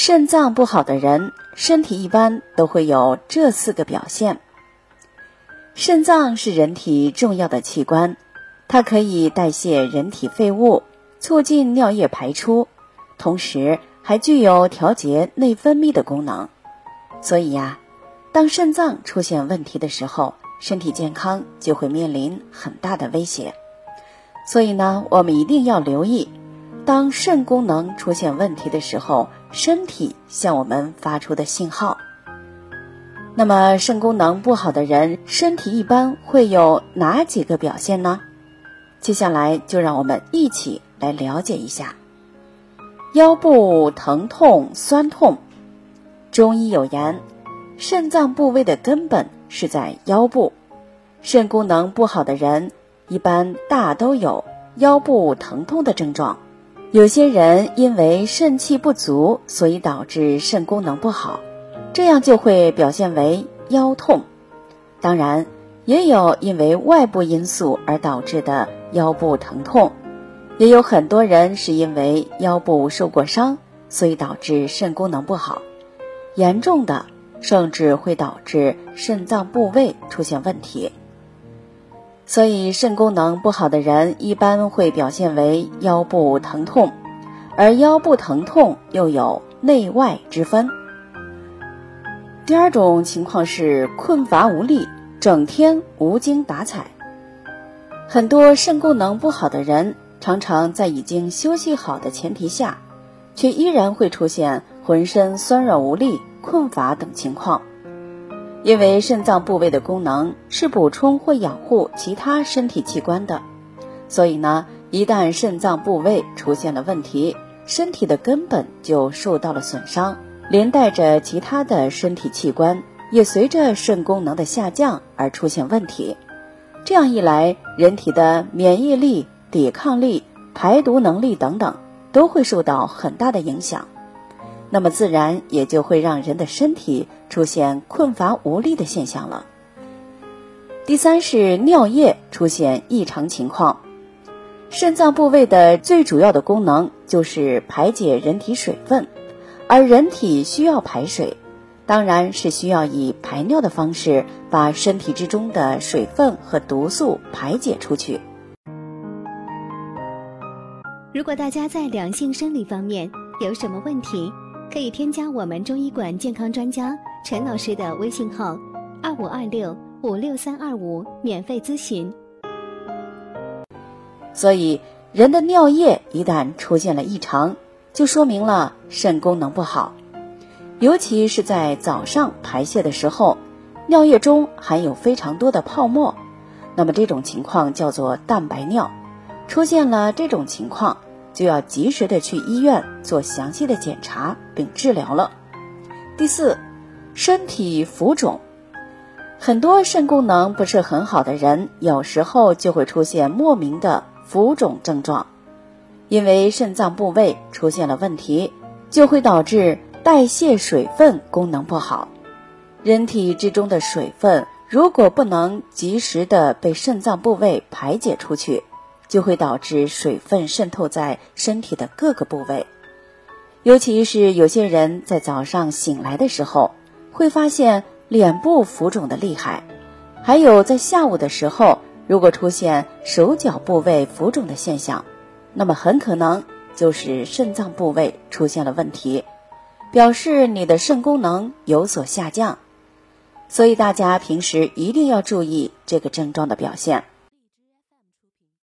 肾脏不好的人，身体一般都会有这四个表现。肾脏是人体重要的器官，它可以代谢人体废物，促进尿液排出，同时还具有调节内分泌的功能。所以呀，当肾脏出现问题的时候，身体健康就会面临很大的威胁。所以呢，我们一定要留意，当肾功能出现问题的时候，身体向我们发出的信号。那么肾功能不好的人，身体一般会有哪几个表现呢？接下来就让我们一起来了解一下。腰部疼痛、酸痛，中医有言，肾脏部位的根本是在腰部。肾功能不好的人，一般大都有腰部疼痛的症状。有些人因为肾气不足，所以导致肾功能不好。这样就会表现为腰痛，当然也有因为外部因素而导致的腰部疼痛，也有很多人是因为腰部受过伤，所以导致肾功能不好，严重的甚至会导致肾脏部位出现问题。所以肾功能不好的人一般会表现为腰部疼痛，而腰部疼痛又有内外之分。第二种情况是困乏无力，整天无精打采。很多肾功能不好的人，常常在已经休息好的前提下，却依然会出现浑身酸软无力、困乏等情况。因为肾脏部位的功能是补充或养护其他身体器官的，所以呢，一旦肾脏部位出现了问题，身体的根本就受到了损伤。连带着其他的身体器官也随着肾功能的下降而出现问题，这样一来，人体的免疫力、抵抗力、排毒能力等等都会受到很大的影响，那么自然也就会让人的身体出现困乏无力的现象了。第三是尿液出现异常情况，肾脏部位的最主要的功能就是排解人体水分。而人体需要排水，当然是需要以排尿的方式把身体之中的水分和毒素排解出去。如果大家在两性生理方面有什么问题，可以添加我们中医馆健康专家陈老师的微信号：二五二六五六三二五，免费咨询。所以，人的尿液一旦出现了异常，就说明了肾功能不好，尤其是在早上排泄的时候，尿液中含有非常多的泡沫，那么这种情况叫做蛋白尿。出现了这种情况，就要及时的去医院做详细的检查并治疗了。第四，身体浮肿，很多肾功能不是很好的人，有时候就会出现莫名的浮肿症状。因为肾脏部位出现了问题，就会导致代谢水分功能不好。人体之中的水分如果不能及时的被肾脏部位排解出去，就会导致水分渗透在身体的各个部位。尤其是有些人在早上醒来的时候，会发现脸部浮肿的厉害；还有在下午的时候，如果出现手脚部位浮肿的现象。那么很可能就是肾脏部位出现了问题，表示你的肾功能有所下降，所以大家平时一定要注意这个症状的表现。